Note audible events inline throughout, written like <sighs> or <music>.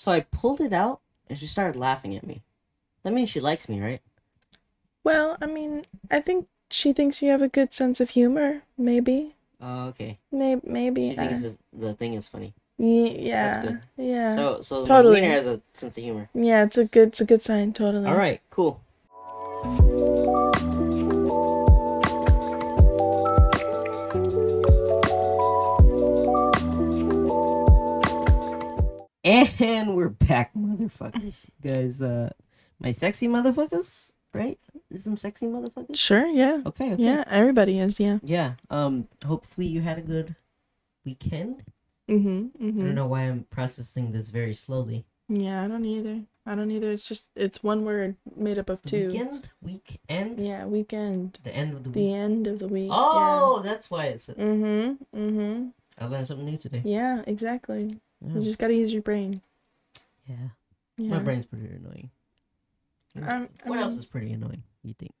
So I pulled it out, and she started laughing at me. That means she likes me, right? Well, I mean, I think she thinks you have a good sense of humor. Maybe. Oh, okay. Maybe. Maybe. She thinks uh, the, the thing is funny. yeah. That's good. Yeah. So, so Totally. my wiener has a sense of humor. yeah, it's a good. It's a good sign. Totally. All right, cool. And we're back, motherfuckers. Guys, uh, my sexy motherfuckers, right? Some sexy motherfuckers. Sure. Yeah. Okay, okay. Yeah. Everybody is. Yeah. Yeah. Um. Hopefully you had a good weekend. Mm Mhm. I don't Mhm. know why I'm processing this very slowly. Yeah. I don't either. I don't either. It's just it's one word made up of two. Weekend, weekend, Yeah. Weekend. the end of the The week. The end of the week. Oh, that's why it's. Yeah. Mhm. Mm Mhm. I learned something new today. Yeah. Exactly. Yeah. You just gotta use your brain. yeah. Yeah. My brain's pretty annoying. Um, I what else is pretty annoying? You think?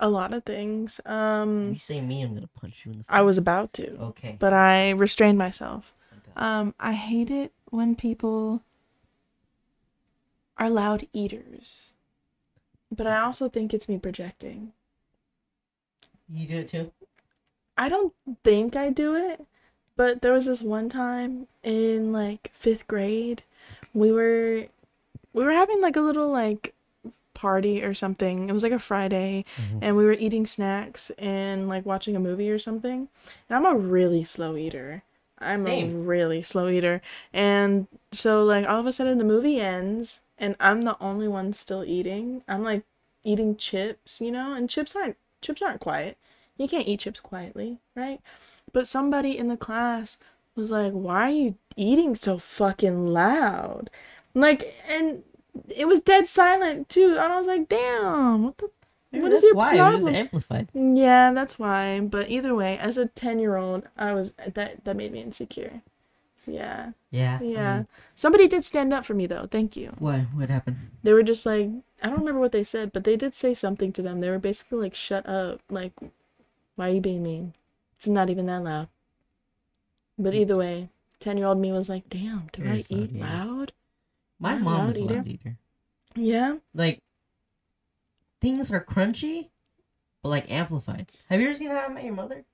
A lot of things. If Um. you say me, I'm gonna punch you in the face. I was about to. Okay. but I restrained myself. Okay. Um, I hate it when people are loud eaters, but I also think it's me projecting. You do it too. I don't think I do it, but there was this one time in like fifth grade, we were we were having like a little like party or something. It was like a Friday, Mhm. and we were eating snacks and like watching a movie or something. And I'm a really slow eater. I'm a Same. really slow eater. And so like all of a sudden the movie ends and I'm the only one still eating. I'm like eating chips, you know, and chips aren't chips aren't quiet. You can't eat chips quietly, right? But somebody in the class was like, "Why are you eating so fucking loud?" Like and it was dead silent too. And I was like, "Damn, what the Maybe what is that's your why it was problem? amplified. yeah, that's why. But either way, as a ten year old, I was that that made me insecure. Yeah, Yeah. Yeah. mean, Somebody did stand up for me though. Thank you. what? What happened? They were just like, I don't remember what they said, but they did say something to them. They were basically like, "Shut up! Like, why are you being mean? It's not even that loud." But either way, ten year old me was like, "Damn, do Very I slow, eat yes. loud?" My Yeah, mom loud is a eater. loud eater. Yeah. Like things are crunchy, but like amplified. Have you ever seen How I Met Your Mother?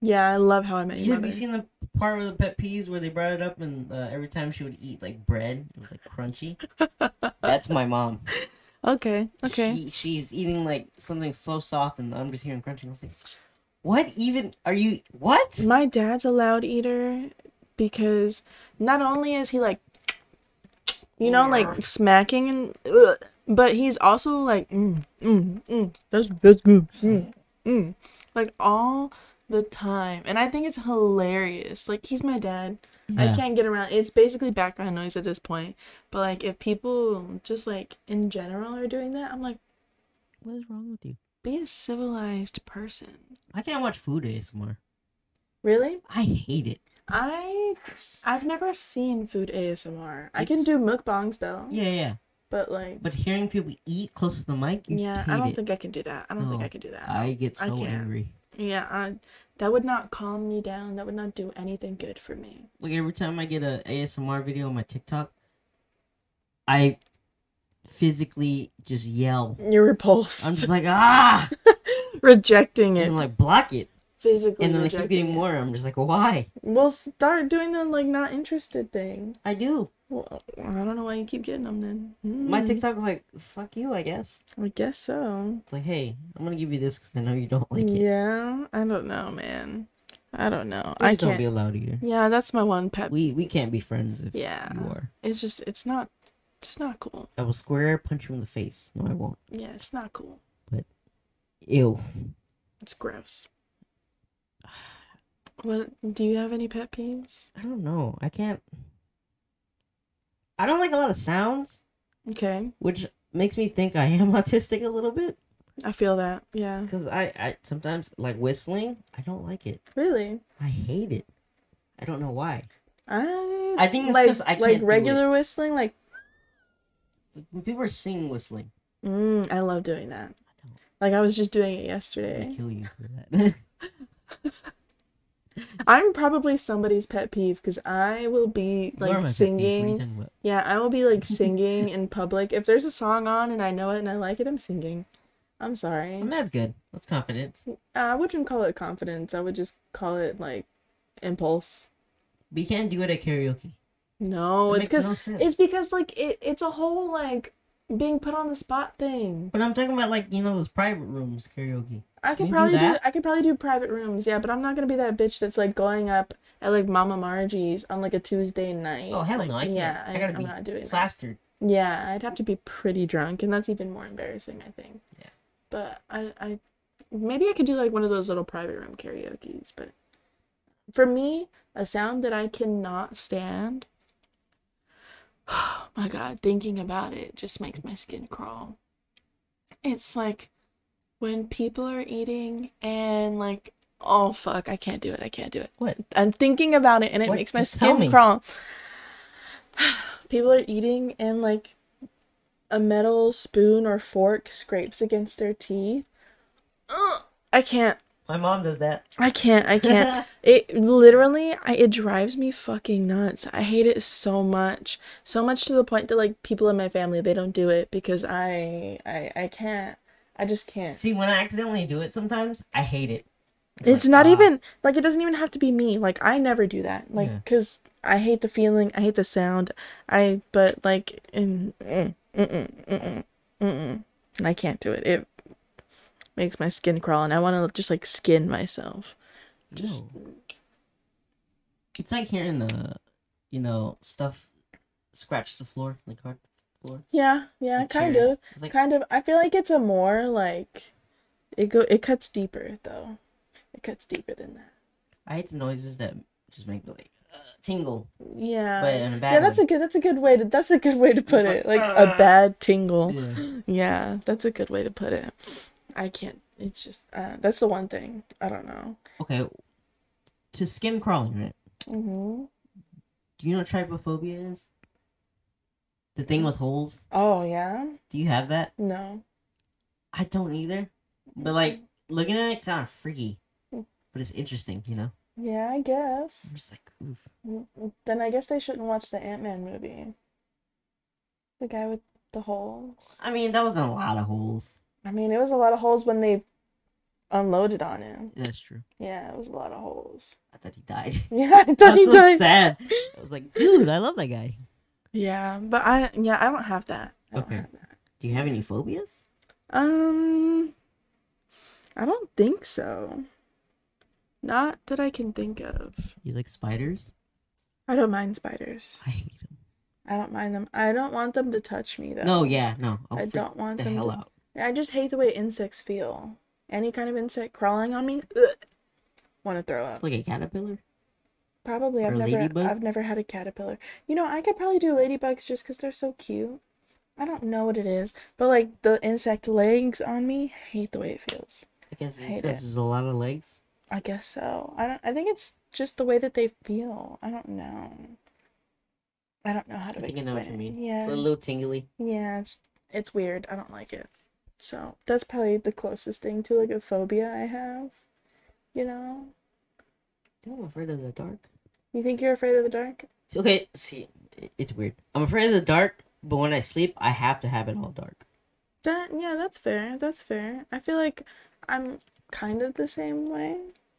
Yeah, I love how I met your Have mother. you seen the part of the pet peeves where they brought it up and uh, every time she would eat like bread, it was like crunchy? <laughs> That's my mom. Okay, okay. She, she's eating like something so soft and I'm just hearing crunching. I was like, what even are you? What? My dad's a loud eater because not only is he like, you know, like smacking and, ugh, but he's also like, mm, mm, mm, that's that's good, mm, mm, like all the time, and I think it's hilarious. Like he's my dad. I can't get around. It's basically background noise at this point. But like, if people just like in general are doing that, I'm like, What is wrong with you? Be a civilized person. I can't watch food ASMR. Really? I hate it. I I've never seen food ASMR. I can It's- do mukbangs though, Yeah, yeah. but like But hearing people eat close to the mic, you yeah, hate I don't it. think I can do that. I don't think No, I oh, can do that. I get I so can't. angry. Yeah, I, that would not calm me down. That would not do anything good for me. Like every time I get a ASMR video on my TikTok, I physically just yell. You're repulsed. I'm just like ah, <laughs> rejecting it. and like block it, physically and then I keep getting it. more. I'm just like why? Well, start doing the like not interested thing. I do. Well, I don't know why you keep getting them then. My Hmm, TikTok was like fuck you. I guess I guess so. it's like hey, I'm gonna give you this because I know you don't like it. yeah, I don't know, man. I don't know. Please I don't can't. be a loud eater. Yeah, that's my one pet. We we can't be friends if Yeah. you are. It's just it's not it's not cool. I will square punch you in the face. No, I won't. Yeah, it's not cool. But ew. It's gross. What do you have any pet peeves? I don't know. I can't. I don't like a lot of sounds, Okay. which makes me think I am <laughs> autistic a little bit. I feel that. Yeah. Because I, I sometimes like whistling. I don't like it. Really? I hate it. I don't know why. I I think it's like 'cause I like regular whistling like people are singing whistling, mm, I love doing that. I. Like I was just doing it yesterday. gonna kill you for that. <laughs> I'm probably somebody's pet peeve because I will be You are my like pet peeve. What are you singing. Yeah, I will be like <laughs> singing in public. If there's a song on and I know it and I like it, I'm singing. I'm sorry. And that's good. That's confidence. I wouldn't call it confidence. I would just call it like impulse. You can't do it at karaoke. No, It it's because no it's because like it, it's a whole like being put on the spot thing. But I'm talking about like you know those private rooms karaoke. I could do probably do, that? I could probably do private rooms, yeah, but I'm not gonna be that bitch that's like going up at like Mama Margie's on like a Tuesday night. Oh hell Like, no, I can't. Yeah, I, gotta am be not doing that. plastered. Yeah, I'd have to be pretty drunk, and that's even more embarrassing, I think. Yeah. But I, I, maybe I could do like one of those little private room karaoke's. But for me, a sound that I cannot stand. Oh <gasps> my god, thinking about it just makes my skin crawl. It's like when people are eating and like, oh fuck, I can't do it. I can't do it. What? I'm thinking about it and it What? makes my Just skin crawl. <sighs> People are eating and like a metal spoon or fork scrapes against their teeth. Ugh, I can't. My mom does that. I can't. I can't. <laughs> it literally I it drives me fucking nuts. I hate it so much. So much to the point that like people in my family they don't do it because I I I can't. I just can't. See, when I accidentally do it, sometimes I hate it. It's like, not ah. even like it doesn't even have to be me. Like I never do that. Like Yeah. cuz I hate the feeling, I hate the sound. I but like in mm, mm, mm, mm, mm, mm, and I can't do it. It makes my skin crawl and I want to just like skin myself. Just No. It's like hearing uh, you know, stuff scratch the floor, like hard floor. yeah, yeah, like kind chairs. of. Like Kind of. I feel like it's a more like it go it cuts deeper though. It cuts deeper than that. I hate the noises that just make me like uh, tingle, Yeah. but in a bad yeah, that's way. a good that's a good way to that's a good way to put Just it. like, Like a "Ah." bad tingle. Yeah. Yeah, that's a good way to put it. I can't. It's just uh, that's the one thing. I don't know. Okay. To skin crawling, right? hmm Do you know what trypophobia is? The thing with holes. Oh yeah. Do you have that? No. I don't either. But like looking at it, kind of freaky. Hmm. But it's interesting, you know. Yeah, I guess. I'm just like, oof. Mm, Then I guess they shouldn't watch the Ant Man movie. The guy with the holes. I mean, that wasn't a lot of holes. I mean, it was a lot of holes when they unloaded on him. That's true. Yeah, it was a lot of holes. I thought he died. <laughs> Yeah, I thought he so died. sad. I was like, dude, I love that guy. Yeah, but I yeah I don't have that. I Okay. have that. Do you have any phobias? Um, I don't think so. Not that I can think of. You like spiders? I don't mind spiders. I hate them. I don't mind them. I don't want them to touch me though. No, yeah, no. I'll I don't want the them hell to- out. I just hate the way insects feel. Any kind of insect crawling on me, want to throw up. Like a caterpillar? Probably I've never ladybug? I've never had a caterpillar. You know, I could probably do ladybugs just because they're so cute. I don't know what it is, but like the insect legs on me, hate the way it feels. I guess because it. there's a lot of legs. I guess so. I don't. I think it's just the way that they feel. I don't know. I don't know how to I think I know what you mean. Yeah, It's a little tingly. yeah. It's it's weird. I don't like it. So that's probably the closest thing to like a phobia I have. You know. I'm afraid of the dark. You think you're afraid of the dark? Okay, see, it's weird. I'm afraid of the dark, but when I sleep, I have to have it all dark. That yeah, that's fair. That's fair. I feel like I'm kind of the same way.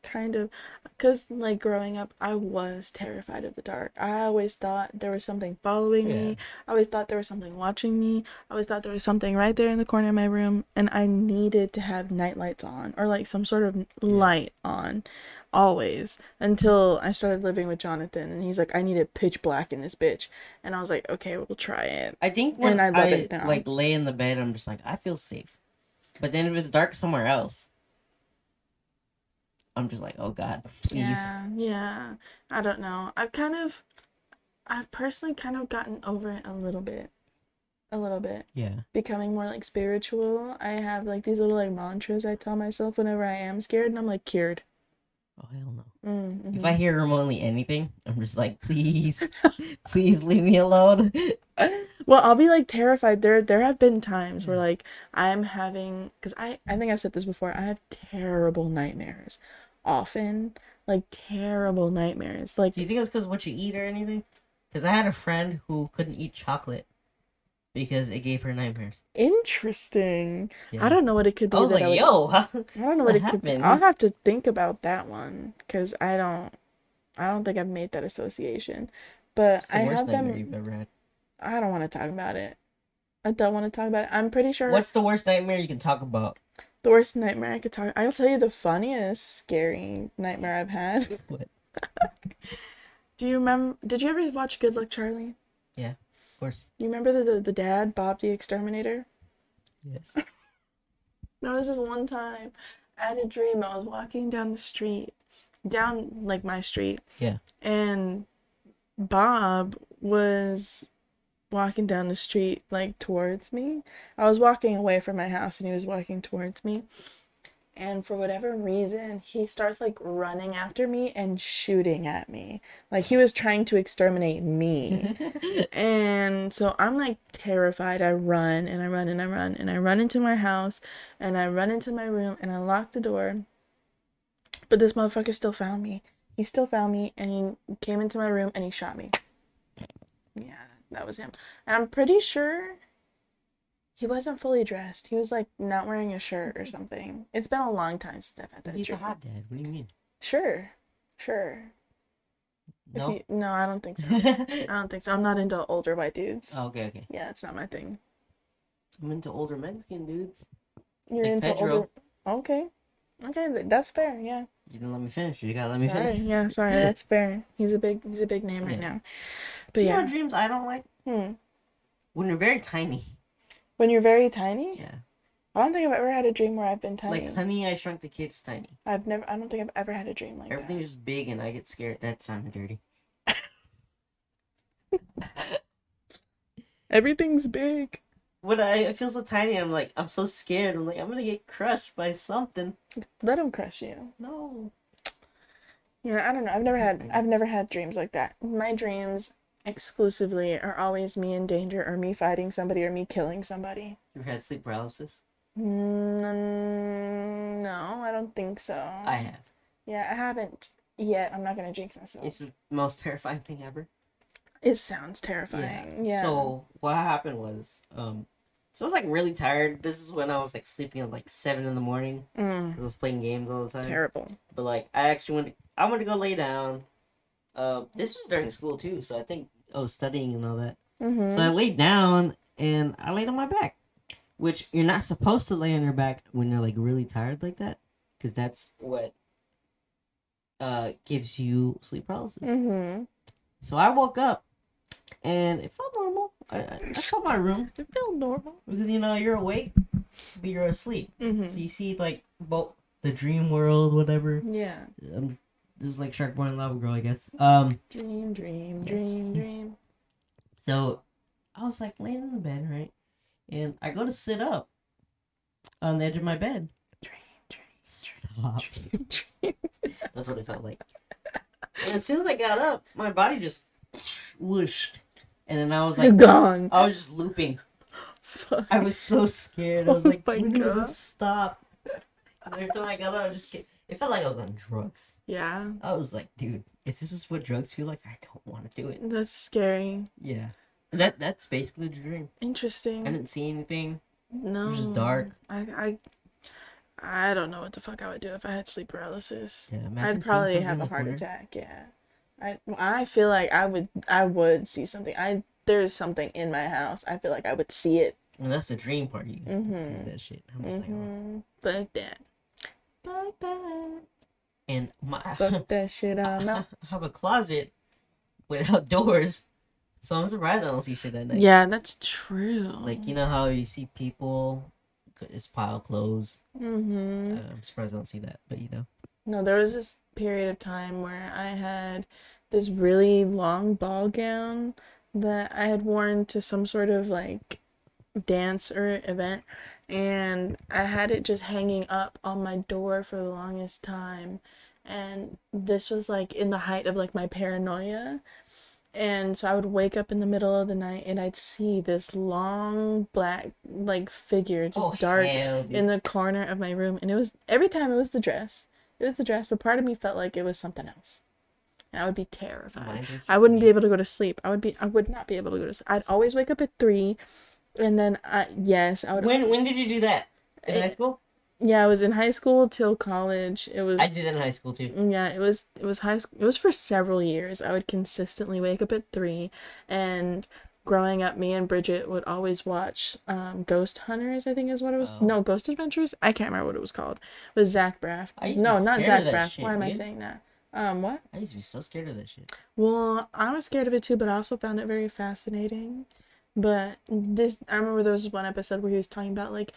Kind of cuz like growing up, I was terrified of the dark. I always thought there was something following Yeah. me. I always thought there was something watching me. I always thought there was something right there in the corner of my room and I needed to have night lights on or like some sort of light on always until I started living with Jonathan and he's like I need it pitch black in this bitch and I was like okay we'll try it I think when And I I, it now. like lay in the bed, I'm just like I feel safe. But then if it's dark somewhere else, I'm just like, oh god, please. Yeah, yeah. I don't know. I've kind of, I've personally kind of gotten over it a little bit. A little bit. Yeah. Becoming more like spiritual. I have like these little like mantras I tell myself whenever I am scared, and I'm like cured. Oh hell no. Mm, If. I hear remotely anything, I'm just like, <laughs> please, please leave me alone. well, I'll be like terrified. There, there have been times where like I'm having, because I, I think I've said this before. I have terrible nightmares, often, like terrible nightmares. Like Do you think it's because what you eat or anything? Because I had a friend who couldn't eat chocolate because it gave her nightmares. interesting. Yeah. I don't know what it could be. I was like, would- yo, huh? <laughs> I don't know what what it could be. <laughs> I'll have to think about that one because I don't. I don't think I've made that association. But the I worst have nightmare them. you've ever had. I don't want to talk about it. I don't want to talk about it. I'm pretty sure What's the worst nightmare you can talk about? The worst nightmare I could talk. I'll tell you the funniest, scary nightmare I've had. <laughs> What? Do you remember? Did you ever watch Good Luck Charlie? Yeah, of course. You remember the the, the dad, Bob the Exterminator? Yes. <laughs> No, this is one time. I had a dream. I was walking down the street, down like my street. Yeah. And Bob was walking down the street like towards me. I was walking away from my house and he was walking towards me. And for whatever reason, he starts like running after me and shooting at me. Like he was trying to exterminate me. <laughs> And so I'm like terrified. I run and I run and I run and I run into my house and I run into my room and I lock the door. But this motherfucker still found me. He still found me and he came into my room and he shot me. Yeah, that was him. And I'm pretty sure he wasn't fully dressed. He was like not wearing a shirt or something. It's been a long time since I've had that He's a hot dad. What do you mean? Sure. Sure. No. you- no, I don't think so. <laughs> I don't think so. I'm not into older white dudes. oh, okay, okay. Yeah, it's not my thing. I'm into older Mexican dudes. You're Like into Pedro. older. Okay, okay, that's fair. Yeah. You didn't let me finish. You gotta let me sorry. finish. Yeah, sorry. <laughs> That's fair. He's a big. He's a big name right Yeah. now. But You know yeah. what dreams I don't like? Hmm. When you're very tiny. When you're very tiny, Yeah. I don't think I've ever had a dream where I've been tiny. Like Honey, I Shrunk the Kids tiny. I've never. I don't think I've ever had a dream like Everything's that. big and I get scared. That's I'm dirty. <laughs> Everything's big. When I, I feel so tiny, I'm like, I'm so scared. I'm like, I'm gonna get crushed by something. Let him crush you. No. Yeah, I don't know. I've never had. I've never had dreams like that. My dreams exclusively are always me in danger, or me fighting somebody, or me killing somebody. You had sleep paralysis? Mm, no, I don't think so. I have. Yeah, I haven't yet. I'm not gonna jinx myself. It's the most terrifying thing ever. It sounds terrifying. Yeah. So what happened was, um, so I was like really tired. This is when I was like sleeping at like seven in the morning. Mm, I was playing games all the time. terrible. But like, I actually went. To, I went to go lay down. Uh, this was during school too, so I think I was studying and all that. Mm-hmm. So I laid down and I laid on my back, which you're not supposed to lay on your back when you're like really tired like that, because that's what uh gives you sleep paralysis. mm-hmm. So I woke up and it felt normal. I, I, I saw my room <laughs> It felt normal. because you know you're awake, but you're asleep. Mm-hmm. So you see like both the dream world, whatever. Yeah. Um, this is like Shark Boy and Lava Girl, I guess. Um, Dream, dream, Yes. dream, dream. so I was like laying in the bed, right, and I go to sit up on the edge of my bed. Dream, dream, Stop. dream, dream. <laughs> That's what it felt like. And as soon as I got up, my body just whooshed, and then I was You're like, gone. I was just looping. Fuck. I was so scared. I was Oh like, my when will God. this stop? And every time I got up, I just get, it felt like I was on drugs. Yeah. I was like, dude, if this is what drugs feel like, I don't want to do it. That's scary. Yeah. That that's basically the dream. Interesting. I didn't see anything. no. It was just dark. I, I, I don't know what the fuck I would do if I had sleep paralysis. Yeah, I'd probably have a heart corner. attack. Yeah. I I feel like I would I would see something. I there's something in my house. I feel like I would see it. And that's the dream part of you. Mhm. that shit. I'm just like, oh. Mm-hmm. Fuck that. Fuck that. And my Fuck that <laughs> shit. I'm out. I <laughs> have a closet without <laughs> doors, so I'm surprised I don't see shit at night. Yeah, that's true. Like you know how you see people, it's pile clothes. Mm-hmm. Uh, I'm surprised I don't see that, but you know. No, there was this period of time where I had this really long ball gown that I had worn to some sort of like dance or event and I had it just hanging up on my door for the longest time and this was like in the height of like my paranoia and so I would wake up in the middle of the night and I'd see this long black like figure just oh, dark hell, in the corner of my room and it was every time it was the dress It was the dress, but part of me felt like it was something else. And I would be terrified. I wouldn't be able to go to sleep. I would be I would not be able to go to sleep. I'd always wake up at three and then I yes, I would When when did you do that? In Eh, high school? Yeah, I was in high school till college. It was I did in high school too. Yeah, it was it was high school. It was for several years. I would consistently wake up at three, and growing up, me and Bridget would always watch um, Ghost Hunters. I think is what it was. Oh. No, Ghost Adventures. I can't remember what it was called. With Zach Braff. I used to No, not Zach Braff. shit, Why am I saying that? Um, what? I used to be so scared of that shit. Well, I was scared of it too, but I also found it very fascinating. But this, I remember there was one episode where he was talking about like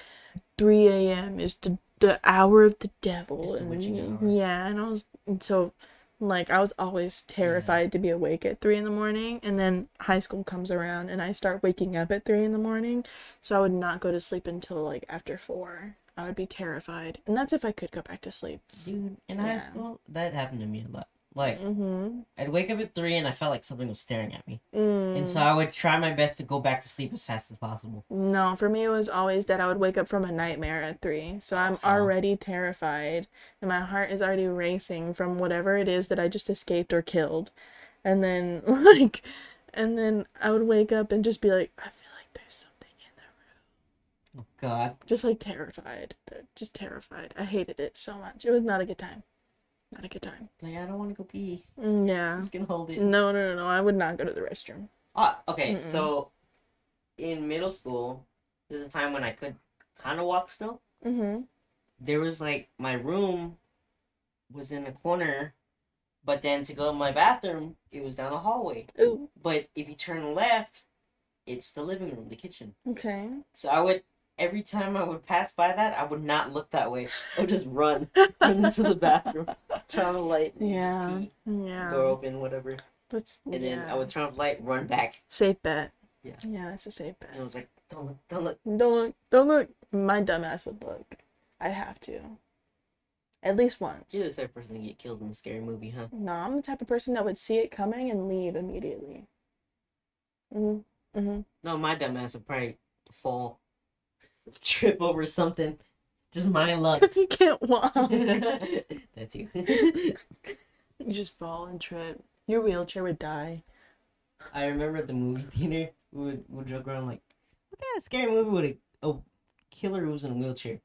3 a.m. is the the hour of the devil, the and yeah, and I was and so like I was always terrified to be awake at three in the morning, and then high school comes around and I start waking up at three in the morning, so I would not go to sleep until like after four. I would be terrified, and that's if I could go back to sleep. Dude, in high school, that happened to me a lot. Like, Mm-hmm. I'd wake up at three and I felt like something was staring at me. Mm. And so I would try my best to go back to sleep as fast as possible. No, for me it was always that I would wake up from a nightmare at three. So I'm Wow. already terrified and my heart is already racing from whatever it is that I just escaped or killed. And then <laughs> like and then I would wake up and just be like, I feel like there's something in there. Oh, God. Just like terrified. Just terrified. I hated it so much. It was not a good time. Not a good time. Like, I don't want to go pee. Mm, I'm Yeah. just gonna hold it. No, no, no, no. I would not go to the restroom. Ah, okay, Mm-mm. so in middle school, this is a time when I could kind of walk still. Mm-hmm. There was like my room was in a corner, but then to go to my bathroom, it was down a hallway. Ooh. But if you turn left, it's the living room, the kitchen. Okay. So I would every time I would pass by that, I would not look that way. I would just run, <laughs> run into the bathroom, turn on the light, Yeah. pee, Yeah. door open, whatever. That's And then. I would turn off the light, run back. Safe bet. Yeah. Yeah, it's a safe bet. And it was like, don't look, don't look. Don't look. Don't look. My dumbass would look. I'd have to. At least once. You're the type of person to get killed in a scary movie, huh? No, I'm the type of person that would see it coming and leave immediately. Mhm. Mhm. No, my dumbass would probably fall, trip over something. Just my luck. Because you can't walk. <laughs> that too. <laughs> you just fall and trip. Your wheelchair would die. I remember at the movie theater, we would, we would joke around like, what kind of scary movie would a, a killer who was in a wheelchair?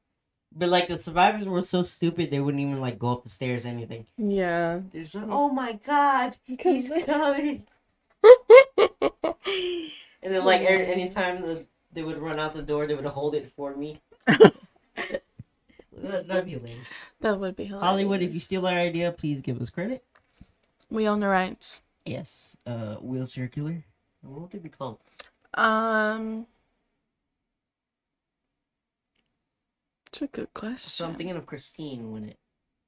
But like the survivors were so stupid they wouldn't even like go up the stairs or anything. Yeah. They're just like, oh my god, he's <laughs> coming. And then like every, anytime the, they would run out the door, they would hold it for me. <laughs> That- That'd be hilarious. That would be hilarious. Hollywood, if you steal our idea, please give us credit. We own the rights. Yes. Uh, wheelchair killer. What would it be called? Um. It's a good question. So I'm thinking of Christine when it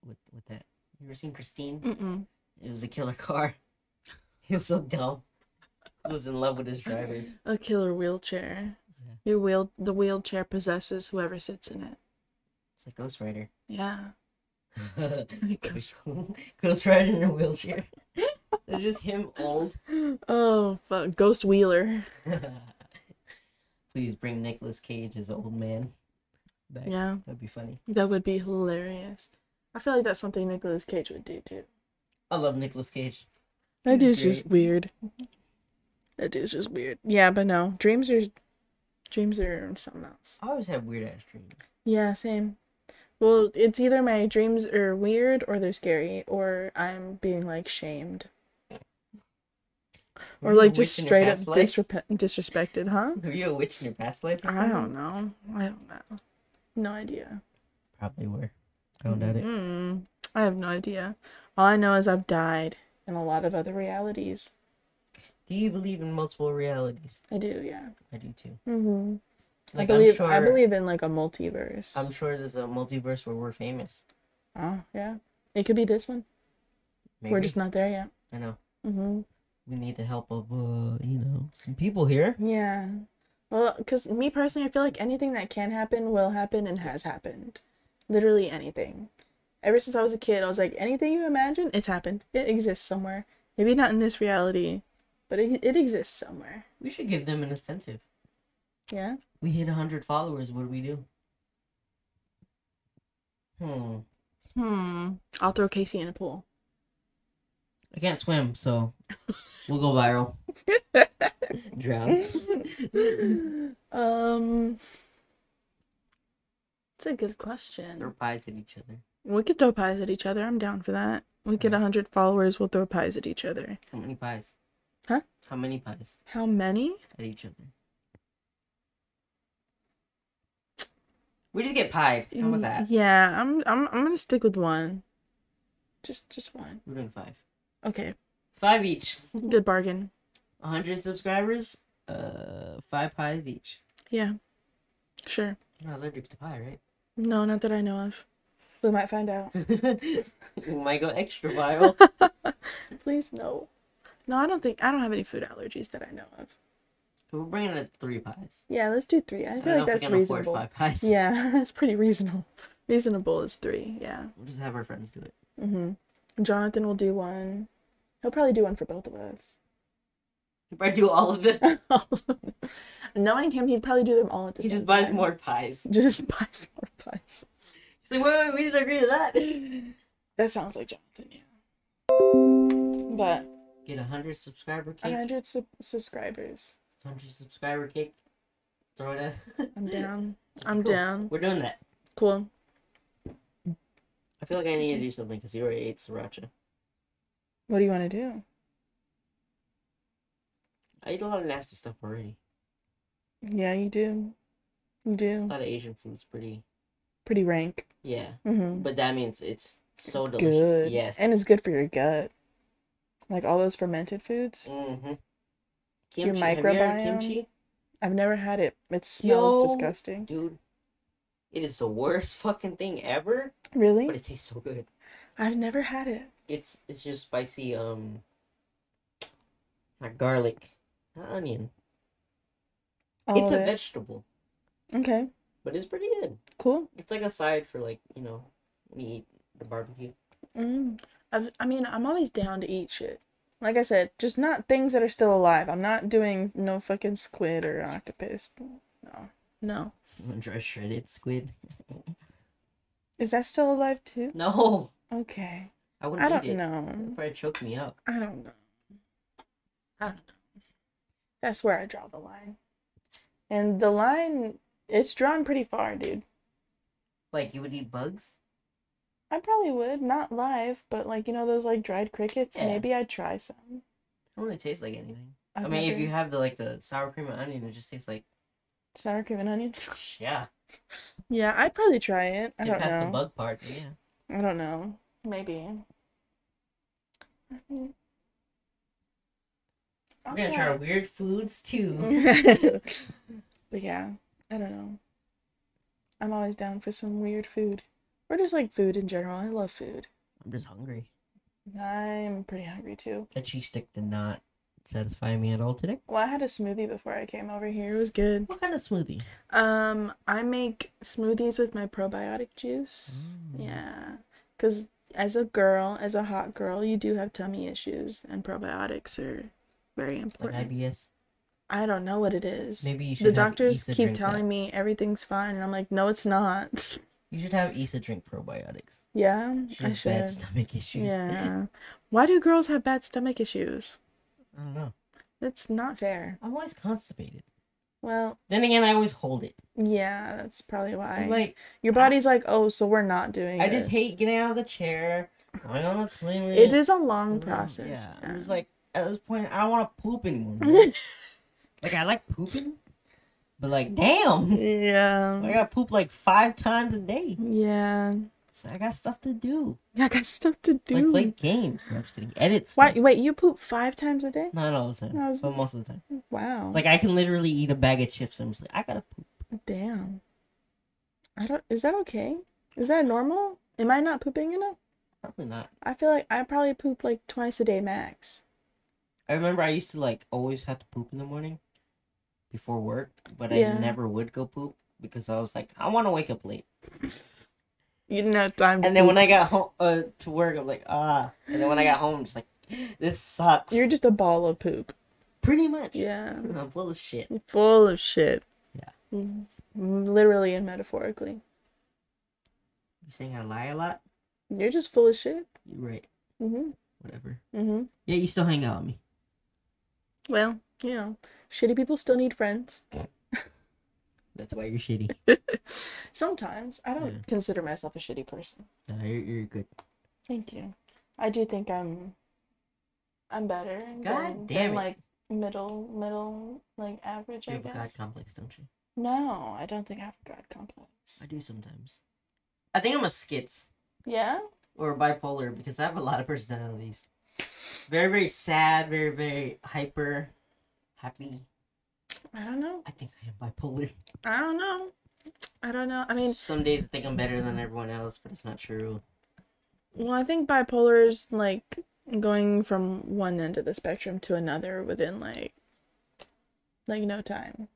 with with that. You ever seen Christine? Mm-mm. It was a killer car. <laughs> He was so dumb. He was in love with his driver. A killer wheelchair. Your wheel, the wheelchair possesses whoever sits in it. It's like Ghost Rider. Yeah. <laughs> Ghost, <laughs> Ghost Rider in a wheelchair. It's just him old. Oh fuck, Ghost Wheeler. <laughs> Please bring Nicolas Cage as old man back. Yeah, That'd be funny. that would be hilarious. I feel like that's something Nicolas Cage would do too. I love Nicolas Cage. That dude's just weird. That dude's just weird. Yeah, but no, dreams are dreams are something else. I always have weird ass dreams. Yeah, same. Well, it's either my dreams are weird or they're scary, or I'm being like shamed, Were or like just straight up disrepe- disrespected, huh? Were you a witch in your past life? or I don't know. I don't know. No idea. Probably were. I don't doubt it. Mm, I have no idea. All I know is I've died in a lot of other realities. Do you believe in multiple realities? I do, yeah. I do too. Mm-hmm. Like I believe sure I believe in like a multiverse. I'm sure there's a multiverse where we're famous. Oh yeah, it could be this one. Maybe. We're just not there yet. I know. Mm-hmm. We need the help of uh, you know, some people here. Yeah. Well, because me personally, I feel like anything that can happen will happen and has happened. Literally anything. Ever since I was a kid, I was like, anything you imagine, it's happened. It exists somewhere. Maybe not in this reality, but it, it exists somewhere. We should give them an incentive. Yeah. We hit hundred followers. What do we do? Hmm. Hmm. I'll throw Casey in a pool. I can't swim, so we'll go viral. <laughs> Drown. um. It's a good question. Throw pies at each other. We could throw pies at each other. I'm down for that. We get a hundred followers. We'll throw pies at each other. How many pies? Huh? How many pies How many? at each other? We just get pied. How about that? Yeah, I'm. I'm. I'm gonna stick with one. Just, just one. We're doing five. Okay. Five each. Good bargain. 100 subscribers, uh, five pies each. Yeah. Sure. You're not allergic to pie, right? No, not that I know of. We might find out. <laughs> we might go extra viral. <laughs> Please no. No, I don't think I don't have any food allergies that I know of. We're bringing it three pies. Yeah, let's do three. I I feel like that's reasonable. five pies. Yeah, <laughs> that's pretty reasonable. Reasonable is three. Yeah. We'll just have our friends do it. Mhm. Jonathan will do one. He'll probably do one for both of us. He probably do all of it. <laughs> Knowing him, he'd probably do them all at the He same time. He just buys time. more pies. <laughs> Just buys more pies. He's like, wait, wait, we didn't agree to that. That sounds like Jonathan, yeah. But Get a 100 subscriber cake. 100 sub- subscribers. 100 subscriber cake. Throw it. <laughs> I'm down. I'm Cool. down. We're doing that. Cool. I feel like I need to do something because you already ate sriracha. What do you want to do? I eat a lot of nasty stuff already. Yeah, you do. You do. A lot of Asian food's pretty. Pretty rank. Yeah. Mm-hmm. But that means it's so delicious. Good. Yes. And it's good for your gut. Like all those fermented foods. Mm-hmm. Your Kimchi. Have you heard microbiome? kimchi? I've never had it. It smells Yo. disgusting. Dude. It is the worst fucking thing ever, Really? but it tastes so good. I've never had it. It's it's just spicy um not garlic, not onion. All it's a it. vegetable, Okay. but it's pretty good. Cool. It's like a side for like, you know, when you eat the barbecue. Mm. I've, I mean, I'm always down to eat shit. Like I said, just not things that are still alive. I'm not doing no fucking squid or octopus. No. No. <laughs> Dry shredded squid. Is that still alive too? No, Okay. I wouldn't I don't it. know. It'd probably choke me up. I don't know. I don't know. That's where I draw the line. And the line, it's drawn pretty far, dude. Like you would eat bugs? I probably would, not live, but like you know those like dried crickets. Yeah. Maybe I'd try some. don't really taste like anything. I've I mean, if you have the like the sour cream and onion, it just tastes like sour cream and onions. <laughs> yeah. Yeah, I'd probably try it. I Get don't past the know. bug part, yeah. I don't know. Maybe. I'll We're gonna try weird foods too. <laughs> <laughs> but yeah, I don't know. I'm always down for some weird food. Or just like food in general. I love food. I'm just hungry. I'm pretty hungry too. That cheese stick did not satisfy me at all today. Well, I had a smoothie before I came over here. It was good. What kind of smoothie? Um, I make smoothies with my probiotic juice. Mm. Yeah, because as a girl, as a hot girl, you do have tummy issues, and probiotics are very Like important. IBS. I don't know what it is. Maybe you should the doctors keep telling that. me everything's fine, and I'm like, no, it's not. <laughs> You should have Issa drink probiotics. yeah, She I has bad stomach issues. Yeah. <laughs> Why do girls have bad stomach issues? I don't know. That's not fair. I'm always constipated. Well, Then again, I always hold it. yeah, that's probably why. Like Your body's like, oh, so we're not doing. I just hate getting out of the chair, going on the toilet. It is a long then- process. Yeah, yeah. I'm just like at this point, I don't want to poop anymore. <laughs> like I like pooping, but like damn, Yeah. I gotta poop like five times a day. Yeah. So I got stuff to do. Yeah, I got stuff to do. Like play games. No, I'm just kidding. Edit Why, stuff. wait, you poop five times a day? Not all the time, was- but most of the time. Wow. Like I can literally eat a bag of chips. and I'm just like, I gotta poop. Damn. I don't. Is that okay? Is that normal? Am I not pooping enough? Probably not. I feel like I probably poop like twice a day max. I remember I used to like always have to poop in the morning before work, but Yeah. I never would go poop because I was like, I want to wake up late. You didn't have time. And then poop. when I got home uh, to work, I'm like, ah. And then when I got home, I'm just like, <gasps> this sucks. you're just a ball of poop. pretty much. Yeah. <laughs> I'm full of shit. Full of shit. Yeah. Mm, Literally and metaphorically. You saying I lie a lot? You're just full of shit. You're right. Mhm. Whatever. Mhm. Yeah, you still hang out with me. Well, you know, shitty people still need friends. That's why you're shitty. <laughs> Sometimes I don't Yeah. consider myself a shitty person. No, you're, you're good. Thank you. I do think I'm I'm better God than, damn than like middle middle like average, You I have a god complex, don't you? No, I don't think I have a god complex. I do sometimes. I think I'm a skits Yeah? or bipolar because I have a lot of personalities. Very, very sad, very, very hyper, happy. I don't know. I think I am bipolar. I don't know. I don't know. I mean, some days I think I'm better than everyone else, but it's not true. well, I think bipolar is like going from one end of the spectrum to another within like like no time.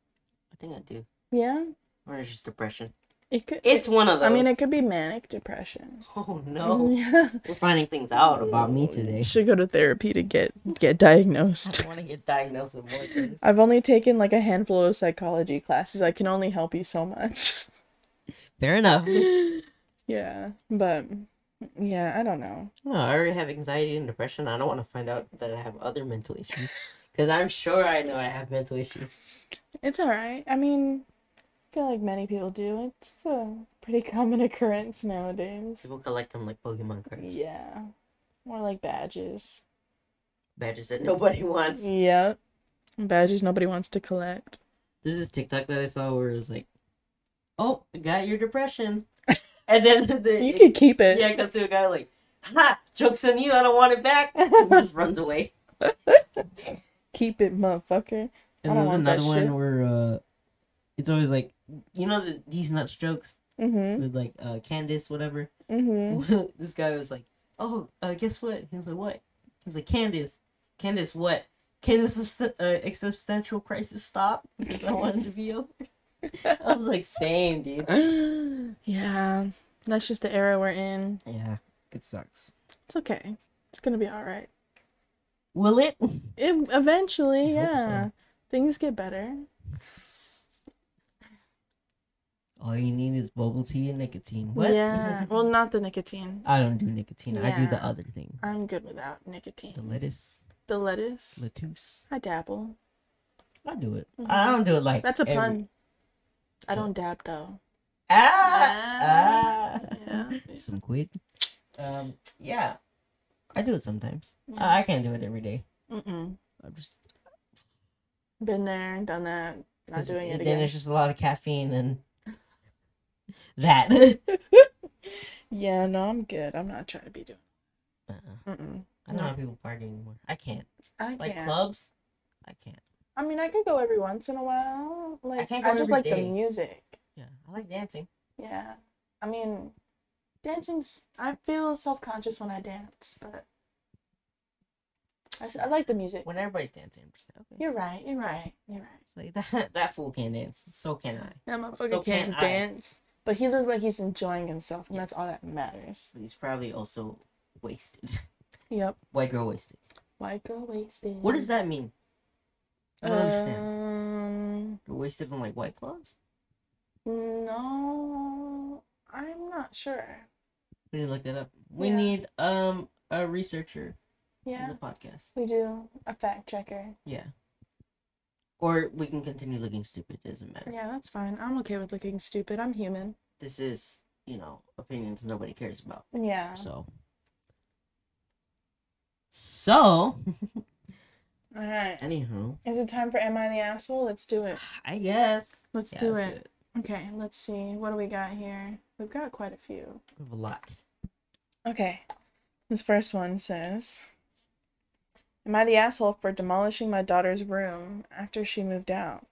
I think I do. Yeah? Or it's just depression. It could It's one of those. I mean, it could be manic depression. <laughs> Oh no. Yeah. <laughs> We're finding things out about me oh, today. Should go to therapy to get get diagnosed. I don't want to get diagnosed with more things. I've only taken like a handful of psychology classes. I can only help you so much. <laughs> Fair enough. yeah, but yeah, I don't know. No, I already have anxiety and depression. I don't want to find out that I have other mental issues. Because I'm sure I know I have mental issues. It's all right. I mean, I feel like many people do. It's a pretty common <laughs> occurrence nowadays. People collect them like Pokemon cards. Yeah, more like badges. Badges that <laughs> nobody wants. Yeah. badges nobody wants to collect. This is TikTok that I saw where it was like, oh, I got your depression. And then <laughs> the, You could keep it. yeah, because the guy like, ha, joke's on you, I don't want it back. And just runs away. Keep it, motherfucker. And there's another one shit. where uh, it's always like, you know, the, these nuts jokes Mm-hmm. with like uh, Candace, whatever. Mm-hmm. <laughs> this guy was like, "Oh, uh, guess what?" He was like, "What?" He was like, "Candace, Candace, what? Can this uh, existential crisis stop?" Because I wanted to be over. <laughs> I was like, "Same, dude." <gasps> yeah, that's just the era we're in. Yeah, it sucks. It's okay. It's gonna be all right. Will it? It, eventually, I hope so. yeah. Things get better. <laughs> All you need is bubble tea and nicotine. What? Yeah. <laughs> Well, not the nicotine. I don't do nicotine. I do the other thing. I'm good without nicotine. The lettuce, The lettuce. lettuce. I dabble. I do it. Mhm. I don't do it like That's a every- pun. I don't dab though. Ah, ah. <laughs> Yeah. Some quid. Um, yeah, I do it sometimes. Yeah. I I can't do it every day. Mm-mm. I'm just Been there, done that. Not doing it then again. there's just a lot of caffeine and that. Yeah, no, I'm good. I'm not trying to be doing. uh-uh. Mm-mm. I don't No. have people partying anymore. I can't. I can't. Like clubs, I can't. I mean, I could go every once in a while. Like I, can't go just every like day. the music. Yeah, I like dancing. Yeah. I mean, dancing's. I feel self conscious when I dance, but I, I like the music. When everybody's dancing, just okay. You're right. You're right. You're right. It's like <laughs> that that fool can't dance. So can I. That motherfucker So can't can I. dance, but he looks like he's enjoying himself, and that's all that matters. But he's probably also wasted. <laughs> Yep. White girl wasted. White girl wasted. What does that mean? I don't understand. Um. You're wasted on like white claws? No, I'm not sure. We need to look that up. We Yeah. need um a researcher Yeah, in the podcast. we do a fact checker. Yeah. Or we can continue looking stupid. Doesn't matter. Yeah, that's fine. I'm okay with looking stupid. I'm human. This is, you know, opinions nobody cares about. Yeah. So. So. <laughs> All right. Anyhow, Is it time for Am I the Asshole? Let's do it. <sighs> I guess. Let's Yeah, do let's it. Okay, let's see. What do we got here? We've got quite a few. We have a lot. Okay. This first one says Am I the asshole for demolishing my daughter's room after she moved out?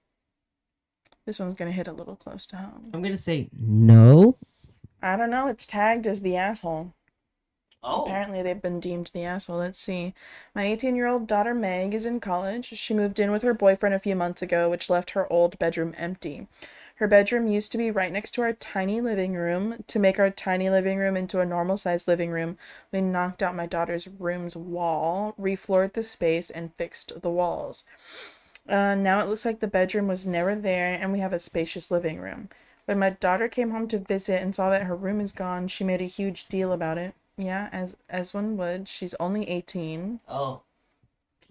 This one's going to hit a little close to home. I'm gonna say no. I don't know. It's tagged as the asshole. Oh. Apparently, they've been deemed the asshole. Let's see. My 18 year old daughter Meg is in college. She moved in with her boyfriend a few months ago, which left her old bedroom empty. Her bedroom used to be right next to our tiny living room. To make our tiny living room into a normal sized living room, we knocked out my daughter's room's wall, refloored the space, and fixed the walls. Uh, now it looks like the bedroom was never there, and we have a spacious living room. When my daughter came home to visit and saw that her room is gone, she made a huge deal about it. Yeah, as as one would. She's only 18. Oh.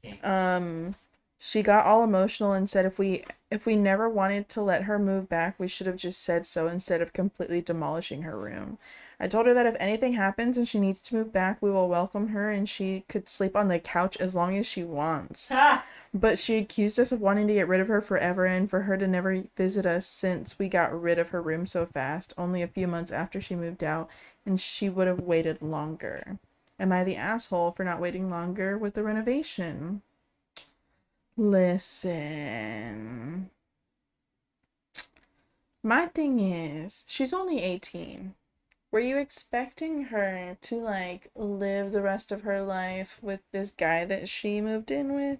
Okay. Um she got all emotional and said if we if we never wanted to let her move back, we should have just said so instead of completely demolishing her room. I told her that if anything happens and she needs to move back, we will welcome her and she could sleep on the couch as long as she wants. Ah! But she accused us of wanting to get rid of her forever and for her to never visit us since we got rid of her room so fast, only a few months after she moved out, and she would have waited longer. Am I the asshole for not waiting longer with the renovation? Listen. My thing is, she's only 18. Were you expecting her to like live the rest of her life with this guy that she moved in with?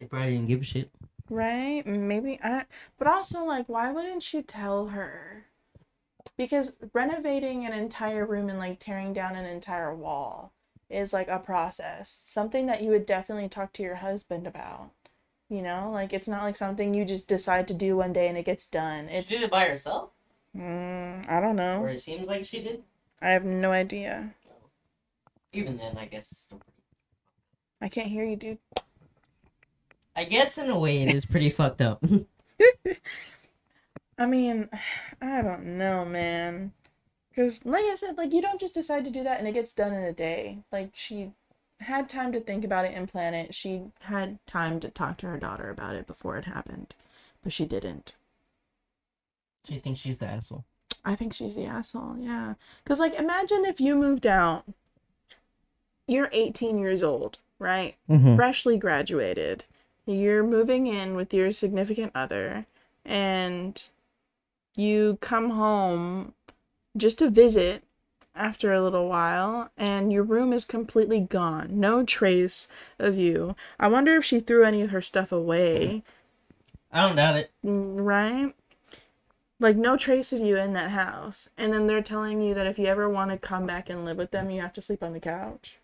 They probably didn't give a shit. Right? Maybe I but also like why wouldn't you tell her? Because renovating an entire room and like tearing down an entire wall is like a process. Something that you would definitely talk to your husband about. You know, like it's not like something you just decide to do one day and it gets done. She It's did it by herself, mm, I don't know. or it seems like she did. I have no idea. Even then, I guess it's still pretty. I can't hear you, dude. I guess in a way it is pretty fucked up. <laughs> I mean, <sighs> I don't know, man. Because, like I said, like, you don't just decide to do that and it gets done in a day. Like, she had time to think about it and plan it. She had time to talk to her daughter about it before it happened. But she didn't. Do you think she's the asshole? I think she's the asshole, yeah. Because, like, imagine if you moved out. You're 18 years old, right? Mm-hmm. freshly graduated. You're moving in with your significant other, and you come home just a visit after a little while, and your room is completely gone. No trace of you. I wonder if she threw any of her stuff away, I don't doubt it. Mm, right? Like, no trace of you in that house. And then they're telling you that if you ever want to come back and live with them, you have to sleep on the couch.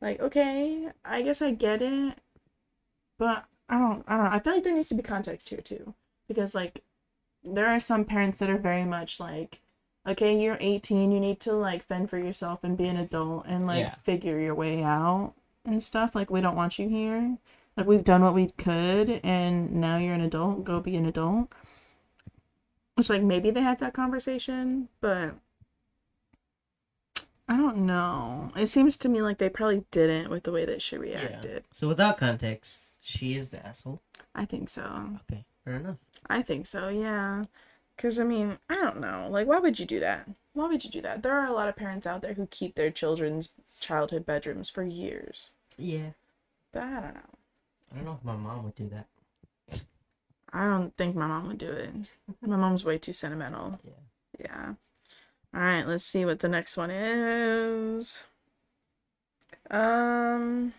Like, okay, I guess I get it. But I don't I don't know. I feel like there needs to be context here too. Because like there are some parents that are very much like, okay, you're 18, you need to like fend for yourself and be an adult and like Yeah. figure your way out and stuff. Like we don't want you here. Like we've done what we could and now you're an adult, go be an adult. Which like maybe they had that conversation, but I don't know. It seems to me like they probably didn't with the way that she reacted. So without context, she is the asshole. I think so. Okay, fair enough. I think so, yeah. Because, I mean, I don't know. Like, why would you do that? Why would you do that? There are a lot of parents out there who keep their children's childhood bedrooms for years. Yeah. But I don't know. I don't know if my mom would do that. I don't think my mom would do it. My mom's way too sentimental. Yeah. Yeah. All right, let's see what the next one is. Um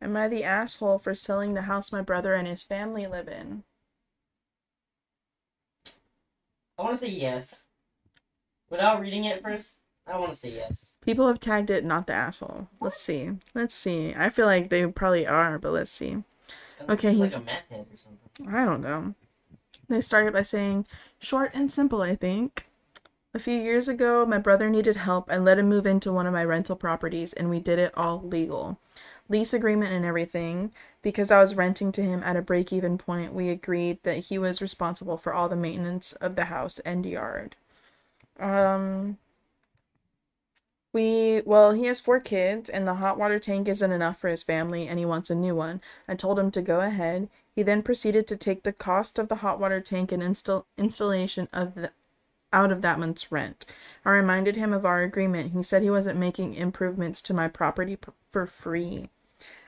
Am I the asshole for selling the house my brother and his family live in? I want to say yes. Without reading it first, I want to say yes. People have tagged it not the asshole. Let's see. Let's see. I feel like they probably are, but let's see. Okay, He's he's- like a meth head or something. I don't know. They started by saying, short and simple, I think. A few years ago, my brother needed help. I let him move into one of my rental properties, and we did it all legal. Lease agreement and everything. Because I was renting to him at a break even point, we agreed that he was responsible for all the maintenance of the house and yard. Um, we, well, he has four kids, and the hot water tank isn't enough for his family, and he wants a new one. I told him to go ahead. He then proceeded to take the cost of the hot water tank and install installation of the out of that month's rent. I reminded him of our agreement. He said he wasn't making improvements to my property p- for free.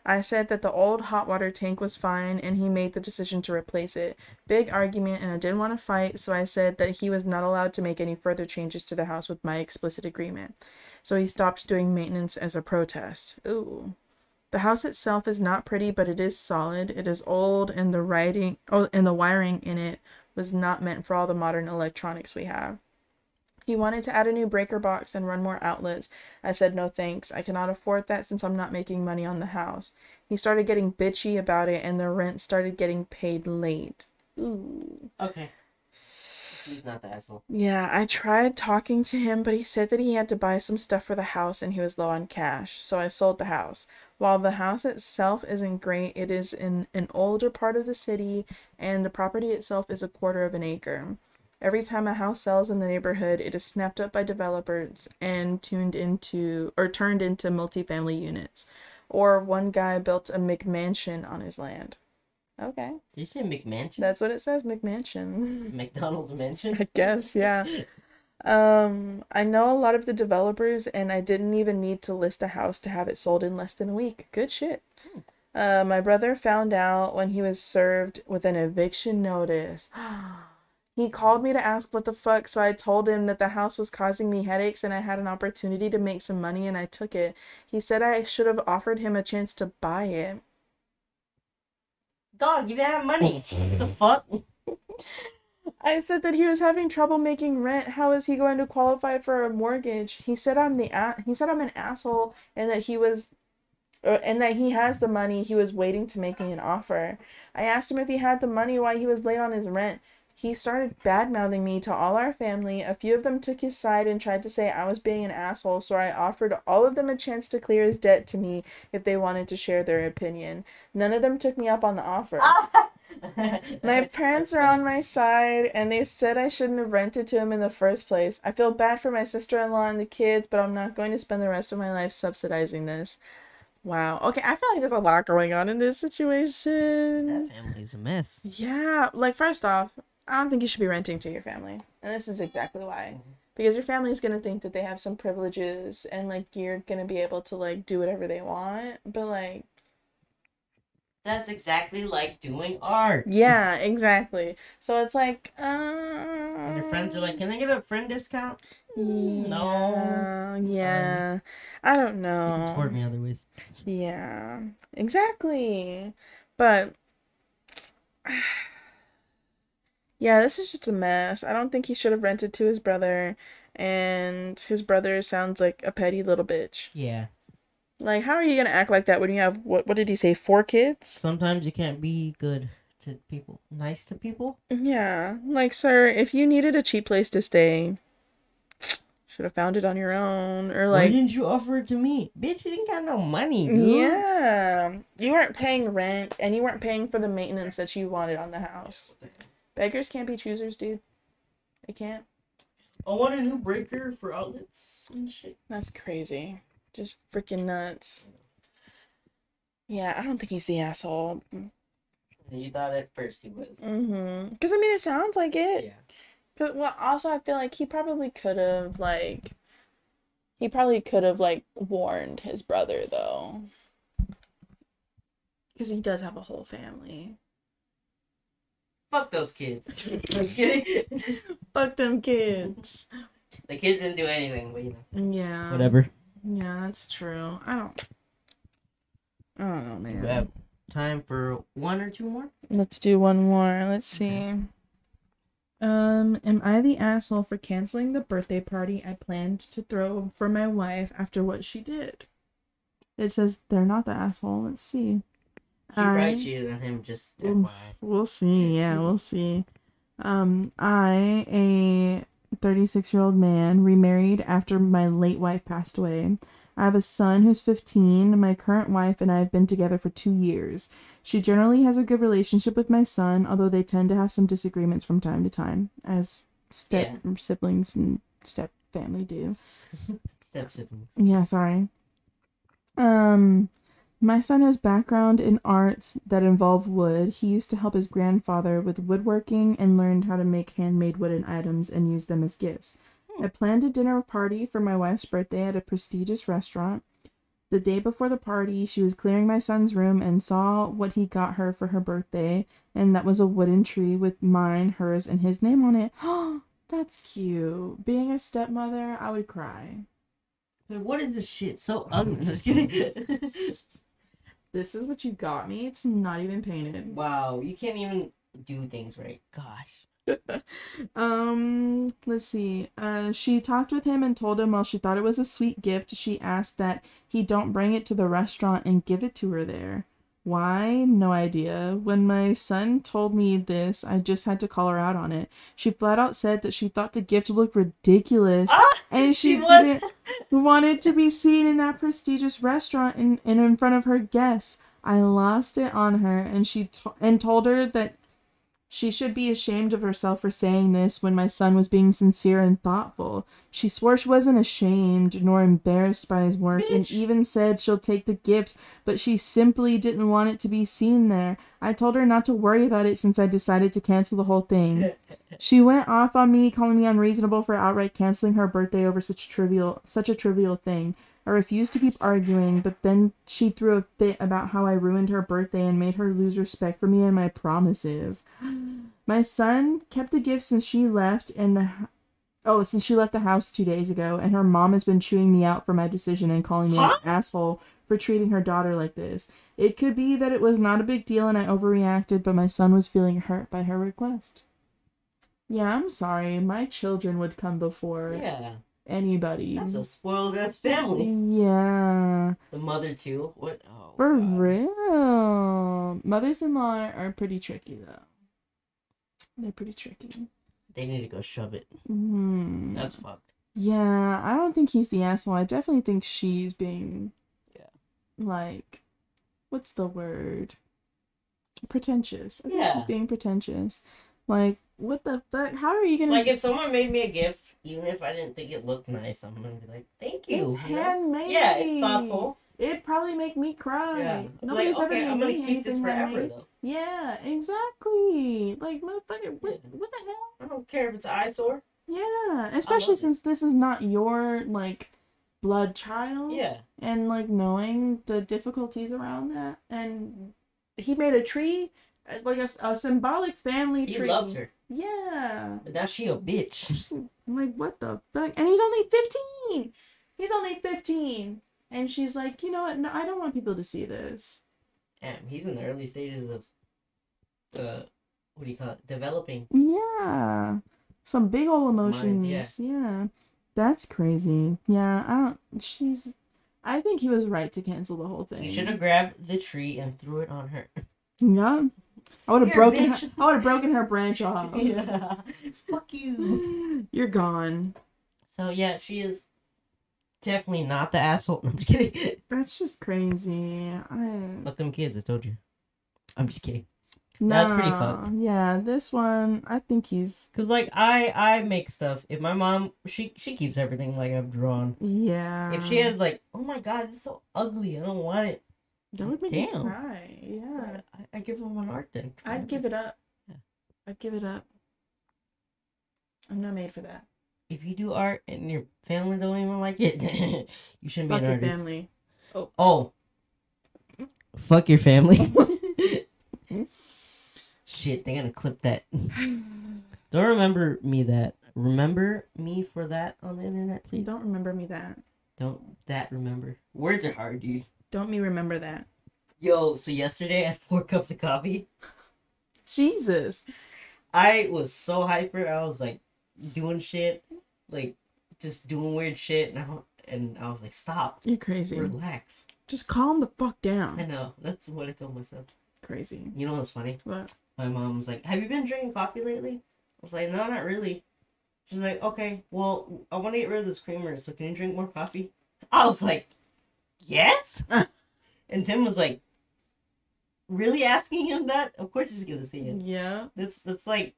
I said that the old hot water tank was fine and he made the decision to replace it. Big argument and I didn't want to fight, so I said that he was not allowed to make any further changes to the house with my explicit agreement. So he stopped doing maintenance as a protest. Ooh. The house itself is not pretty, but it is solid. It is old, and the writing, oh, and the wiring in it was not meant for all the modern electronics we have. He wanted to add a new breaker box and run more outlets. I said no thanks. I cannot afford that since I'm not making money on the house. He started getting bitchy about it, and the rent started getting paid late. Ooh. Okay. He's not the asshole. Yeah, I tried talking to him, but he said that he had to buy some stuff for the house and he was low on cash, so I sold the house. While the house itself isn't great, it is in an older part of the city, and the property itself is a quarter of an acre. Every time a house sells in the neighborhood, it is snapped up by developers and tuned into or turned into multifamily units. Or one guy built a McMansion on his land. Okay. Did you say McMansion? That's what it says, McMansion. <laughs> McDonald's mansion. I guess, yeah. Um, I know a lot of the developers, and I didn't even need to list a house to have it sold in less than a week. Good shit. Uh, my brother found out when he was served with an eviction notice. <gasps> <gasps> <gasps> he called me to ask what the fuck, so I told him that the house was causing me headaches and I had an opportunity to make some money and I took it. He said I should have offered him a chance to buy it. Dog, you didn't have money. <laughs> the fuck? I said that he was having trouble making rent. How is he going to qualify for a mortgage? He said I'm the a- he said I'm an asshole and that he was uh, and that he has the money. He was waiting to make me an offer. I asked him if he had the money why he was late on his rent. He started bad mouthing me to all our family. A few of them took his side and tried to say I was being an asshole, so I offered all of them a chance to clear his debt to me if they wanted to share their opinion. None of them took me up on the offer. <laughs> My parents are on my side, and they said I shouldn't have rented to him in the first place. I feel bad for my sister in law and the kids, but I'm not going to spend the rest of my life subsidizing this. Wow. Okay, I feel like there's a lot going on in this situation. that family's a mess. Yeah, like, first off, I don't think you should be renting to your family. And this is exactly why. Because your family is going to think that they have some privileges and, like, you're going to be able to, like, do whatever they want. But, like, That's exactly like doing art. yeah, exactly. So it's like, uh. And your friends are like, "Can I get a friend discount?" No. Yeah, yeah. I don't know. You can support me other ways. Yeah, exactly. But yeah, this is just a mess. I don't think he should have rented to his brother, and his brother sounds like a petty little bitch. Yeah. Like, how are you gonna act like that when you have what? What did he say? Four kids? Sometimes you can't be good to people, nice to people. Yeah, like, sir, if you needed a cheap place to stay, should have found it on your own, or like, Why didn't you offer it to me, bitch? You didn't got no money, dude. Yeah, you weren't paying rent, and you weren't paying for the maintenance that you wanted on the house. Beggars can't be choosers, dude. They can't. I want a new breaker for outlets and shit. That's crazy. Just freaking nuts. Yeah, I don't think he's the asshole. You thought at first he was. Mm-hmm. Because, I mean, it sounds like it. Yeah. But, well, also, I feel like he probably could have, like... He probably could have, like, warned his brother, though. Because he does have a whole family. Fuck those kids. <laughs> <laughs> Just kidding. Fuck them kids. the kids didn't do anything, but you know. Yeah. Whatever. Yeah, that's true. I don't. I don't know, man. We have time for one or two more. Let's do one more. Let's see. Um, am I the asshole for canceling the birthday party I planned to throw for my wife after what she did? It says they're not the asshole. Let's see. She probably I- cheated on him. Just FYI. We'll see. Yeah, <laughs> we'll see. Um, I, a 36 year old man, remarried after my late wife passed away. I have a son who's 15. My current wife and I have been together for two years. She generally has a good relationship with my son, although they tend to have some disagreements from time to time, as step siblings and step family do. <laughs> Step siblings. Yeah, sorry. Um, my son has background in arts that involve wood. He used to help his grandfather with woodworking and learned how to make handmade wooden items and use them as gifts. Hmm. I planned a dinner party for my wife's birthday at a prestigious restaurant. The day before the party, she was clearing my son's room and saw what he got her for her birthday, and that was a wooden tree with mine, hers, and his name on it. <gasps> That's cute. Being a stepmother, I would cry. Wait, what is this shit? So <laughs> ugly. <laughs> <laughs> This is what you got me. It's not even painted. wow, you can't even do things right. Gosh. <laughs> um, let's see. Uh, she talked with him and told him while she thought it was a sweet gift, she asked that he don't bring it to the restaurant and give it to her there. Why? No idea. When my son told me this, I just had to call her out on it. She flat out said that she thought the gift looked ridiculous Ah, and she, she didn't want it to be seen in that prestigious restaurant and, and in front of her guests. I lost it on her and she to- and told her that she should be ashamed of herself for saying this when my son was being sincere and thoughtful. She swore she wasn't ashamed nor embarrassed by his work and even said she'll take the gift, but she simply didn't want it to be seen there. I told her not to worry about it since I decided to cancel the whole thing. <laughs> She went off on me, calling me unreasonable for outright canceling her birthday over such trivial such a trivial thing. I refused to keep arguing, but then she threw a fit about how I ruined her birthday and made her lose respect for me and my promises. <gasps> My son kept the gift since she left and the Oh, since she left the house 2 days ago and her mom has been chewing me out for my decision and calling me Huh? an asshole for treating her daughter like this. It could be that it was not a big deal and I overreacted, but my son was feeling hurt by her request. Yeah, I'm sorry. My children would come before Yeah, anybody. that's a spoiled ass family. Yeah, The mother too. What? Oh, for God. real. Mothers-in-law are pretty tricky though. They're pretty tricky. They need to go shove it. Hmm. That's fucked. Yeah, I don't think he's the asshole. I definitely think she's being, Yeah. like, what's the word? Pretentious. I think she's Yeah. being pretentious. Like, what the fuck? How are you gonna? Like if someone made me a gift, even if I didn't think it looked nice, I'm gonna be like, "Thank you." it's you know? handmade. Yeah, it's thoughtful. It'd probably make me cry. Yeah. Nobody's like, ever okay, gonna I'm gonna keep this forever though. Yeah, exactly. Like, motherfucker, what, Yeah. what the hell? I don't care if it's eyesore. Yeah, especially since this is not your like blood child. Yeah. and like knowing the difficulties around that and he made a tree Uh, like a symbolic family He tree. loved her, yeah. But now she a bitch. I'm like what the fuck? And he's only 15 he's only 15 and she's like you know what? No, i don't want people to see this. Damn, he's in the early stages of, the, what do you call it? Developing. yeah. Some big old Mind, emotions. yeah. yeah. That's crazy. Yeah i don't she's i think he was right to cancel the whole thing He should have grabbed the tree and threw it on her. <laughs> Yeah. I would have Here, broken. Her. I would have broken her branch off. <laughs> yeah. Fuck you. <gasps> You're gone. So yeah, she is definitely not the asshole. No, <laughs> I'm just kidding. That's just crazy. I. Fuck them kids. I told you. I'm just kidding. No, That's pretty Nah, fucked. Yeah, this one. I think he's. Cause like I I make stuff. If my mom she she keeps everything like I've drawn. Yeah. If she had like, oh my god, this is so ugly. I don't want it. That would make me Damn. cry. Yeah. I, I give them an art then. I'd give it up. Yeah. I'd give it up. I'm not made for that. If you do art and your family don't even like it, <laughs> you shouldn't Fuck be an artist. Fuck your artist. family. Oh. oh. Fuck your family. <laughs> <laughs> Shit, they're gonna clip that. <sighs> Don't remember me that. Remember me for that on the internet, please. Don't remember me that. Don't that remember. Words are hard, dude. Don't me remember that. Yo, so yesterday I <laughs> had four cups of coffee. Jesus. I was so hyper. I was like doing shit, like just doing weird shit, and I, and I was like, stop, You're crazy. relax. Just calm the fuck down. I know. That's what I told myself. Crazy. You know what's funny? What? My mom was like, "Have you been drinking coffee lately?" I was like, "No, not really." She's like, "Okay, well, I want to get rid of this creamer, so can you drink more coffee?" I was like, "Yes." <laughs> and Tim was like, "Really asking him that? Of course he's gonna say it. Yeah. That's that's like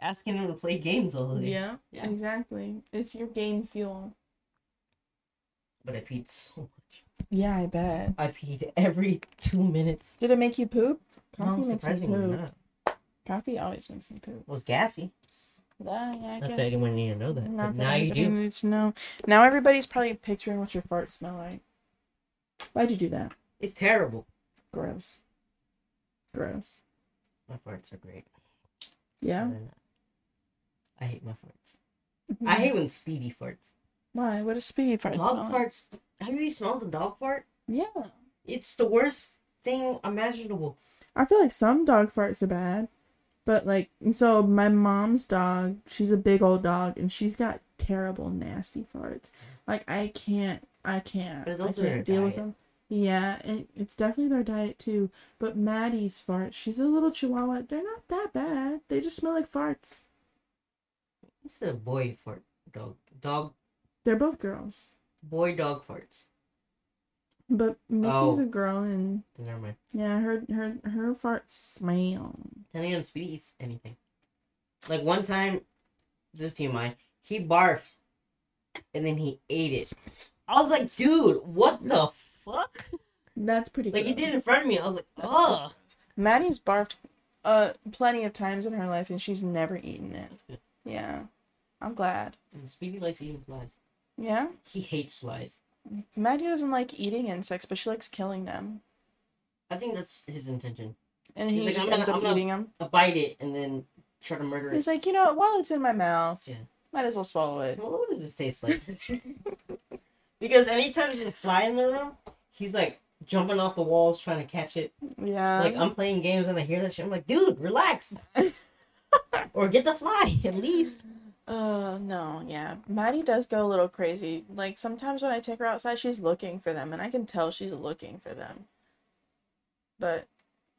asking him to play games all day." Yeah, Yeah. exactly. It's your game fuel. But I peed so much. Yeah, I bet. I peed every two minutes. Did it make you poop? No, Coffee makes me surprisingly poop. not. Coffee always makes me poop. It was gassy. Yeah, yeah, I Not guess. that anyone need to know that. Not that now you do. needs to know. Now everybody's probably picturing what your farts smell like. Why'd you do that? It's terrible. Gross. Gross. My farts are great. Yeah. I hate my farts. Mm-hmm. I hate when Speedy farts. Why? What a speedy fart Dog like? farts. Have you smelled the dog fart? Yeah. It's the worst thing imaginable. I feel like some dog farts are bad, but like so my mom's dog, she's a big old dog and she's got terrible nasty farts. Like I can't, I can't, But it's I also her can't deal with them. Yeah, it, it's definitely their diet too. But Maddie's farts, she's a little chihuahua. They're not that bad. They just smell like farts. It's a boy fart dog. Dog They're both girls. boy dog farts. But Mickey's Oh. a girl, and Never mind. yeah, her her her farts smell. Depending on Speedy eats anything. Like one time, this TMI, he barfed and then he ate it. I was like, dude, what the fuck? That's pretty. Good. Like he did it in front of me. I was like, ugh. Maddie's barfed uh plenty of times in her life, and she's never eaten it. Yeah, I'm glad. And Speedy likes eating flies. Yeah, He hates flies. Maddie doesn't like eating insects, but she likes killing them, I think that's his intention. and He's he like, just "I'm gonna- ends up I'm eating them. Bite it and then try to murder it. He's like, you know, while it's in my mouth, Yeah. Might as well swallow it. Well, what does this taste like? <laughs> because anytime there's a fly in the room, he's like jumping off the walls trying to catch it. Yeah. Like I'm playing games and I hear that shit. I'm like, dude, relax. <laughs> or get the fly at least. Uh, no, yeah. Maddie does go a little crazy. Like, sometimes when I take her outside, she's looking for them, and I can tell she's looking for them. But,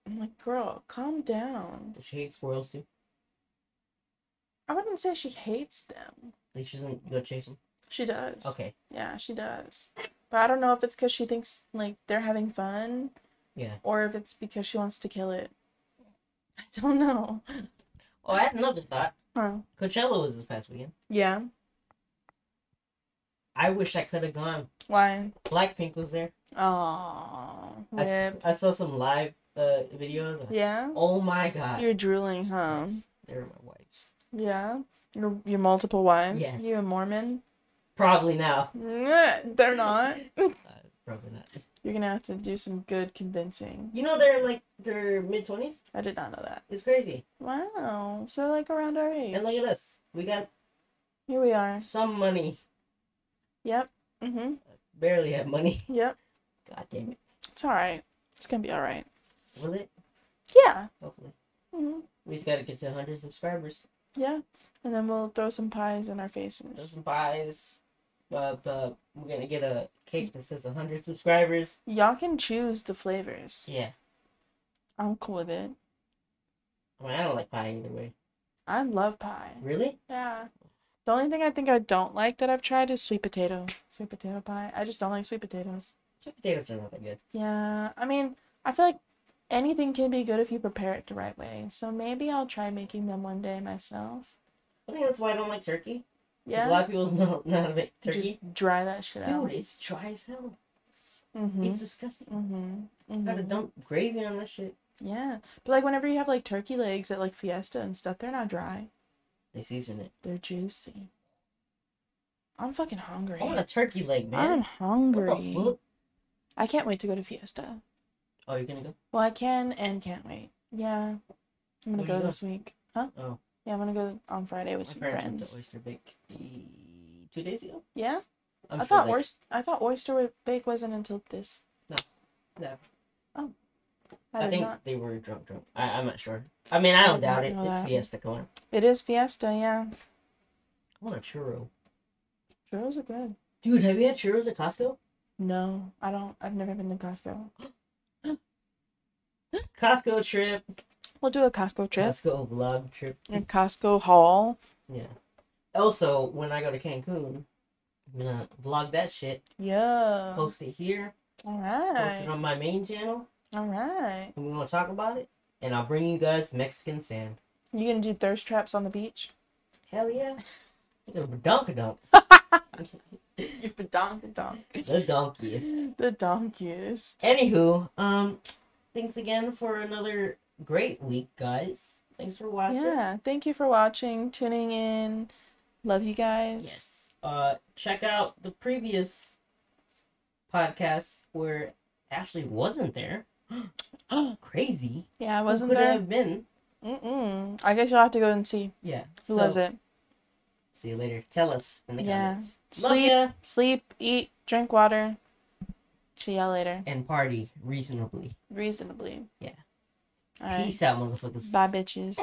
I'm like, girl, calm down. Does she hate squirrels too? I wouldn't say she hates them. Like she doesn't go chase them. She does. Okay. Yeah, she does. But I don't know if it's because she thinks, like, they're having fun, Yeah. or if it's because she wants to kill it. I don't know. Oh, I had another thought. Huh. Coachella was this past weekend. Yeah. I wish I could have gone. Why? Blackpink was there. Oh, I, s-. I saw some live uh, videos. Yeah? Oh my god. You're drooling, huh? Yes, they're my wives. Yeah. Your your multiple wives. Yes. You a Mormon? Probably now. Nyeh, They're not. <laughs> Uh, probably not. You're gonna have to do some good convincing. You know they're like they're mid twenties. I did not know that. It's crazy. Wow. So like around our age. And look at us. We got Here we are. some money. Yep. Mhm. Barely have money. <laughs> Yep. God damn it. It's all right. It's gonna be all right. Will it? Yeah. Hopefully. Mhm. We just gotta get to 100 subscribers. Yeah. And then we'll throw some pies in our faces. some buys. Uh, uh, we're gonna get a cake that says 100 subscribers. Y'all can choose the flavors. Yeah. I'm cool with it. I mean, I don't like pie either way. I love pie. Really? Yeah. The only thing I think I don't like that I've tried is sweet potato. Sweet potato pie. I just don't like sweet potatoes. Sweet potatoes are not that good. Yeah. I mean, I feel like anything can be good if you prepare it the right way. So maybe I'll try making them one day myself. I think that's why I don't like turkey. Yeah. A lot of people <laughs> don't know how to make turkey. Just dry that shit out. Dude, it's dry as hell. Mm-hmm. It's disgusting. Mm-hmm. Gotta mm-hmm. dump gravy on that shit. Yeah. But like whenever you have like turkey legs at like Fiesta and stuff, they're not dry. They season it. They're juicy. I'm fucking hungry. I want a turkey leg, man. I'm hungry. the fuck? I can't wait to go to Fiesta. Oh, you're gonna go? Well, I can and can't wait. Yeah. I'm gonna Where go you this week. Huh? Oh. Yeah, I'm gonna go on Friday with My some parents went friends. to Oyster Bake eh, two days ago. Yeah? I sure thought oyster I thought oyster bake wasn't until this. Yeah. I, I did think not. they were drunk, drunk. I, I'm not sure. I mean, I don't did not doubt it. know It's that. Fiesta. Come on. It is Fiesta, yeah. I want a churro. Churros are good. Dude, have you had churros at Costco? No, I don't. I've never been to Costco. <gasps> Costco trip. We'll do a Costco trip. Costco vlog trip. A Costco haul. Yeah. Also, when I go to Cancun, I'm gonna vlog that shit. Yeah. Post it here. All Post it on my main channel. All right. And we're gonna talk about it. And I'll bring you guys Mexican sand. You gonna do thirst traps on the beach? Hell yeah. <laughs> The donkadonk. You're <laughs> <laughs> the donk, donk. The donkiest. The donkiest. Anywho, um, thanks again for another great week, guys. Thanks for watching. Yeah. Thank you for watching, tuning in. Love you guys. Yes. Uh, check out the previous podcast where Ashley wasn't there. <gasps> Crazy. Yeah, I Who wasn't could there. have been? Mm-mm. I guess you'll have to go and see. Yeah. Who so, was it? See you later. Tell us in the Yeah. comments. Sleep. Sleep, eat, drink water. See y'all later. And party reasonably. Reasonably. Yeah. All right. Peace out, motherfuckers. Bye, bitches.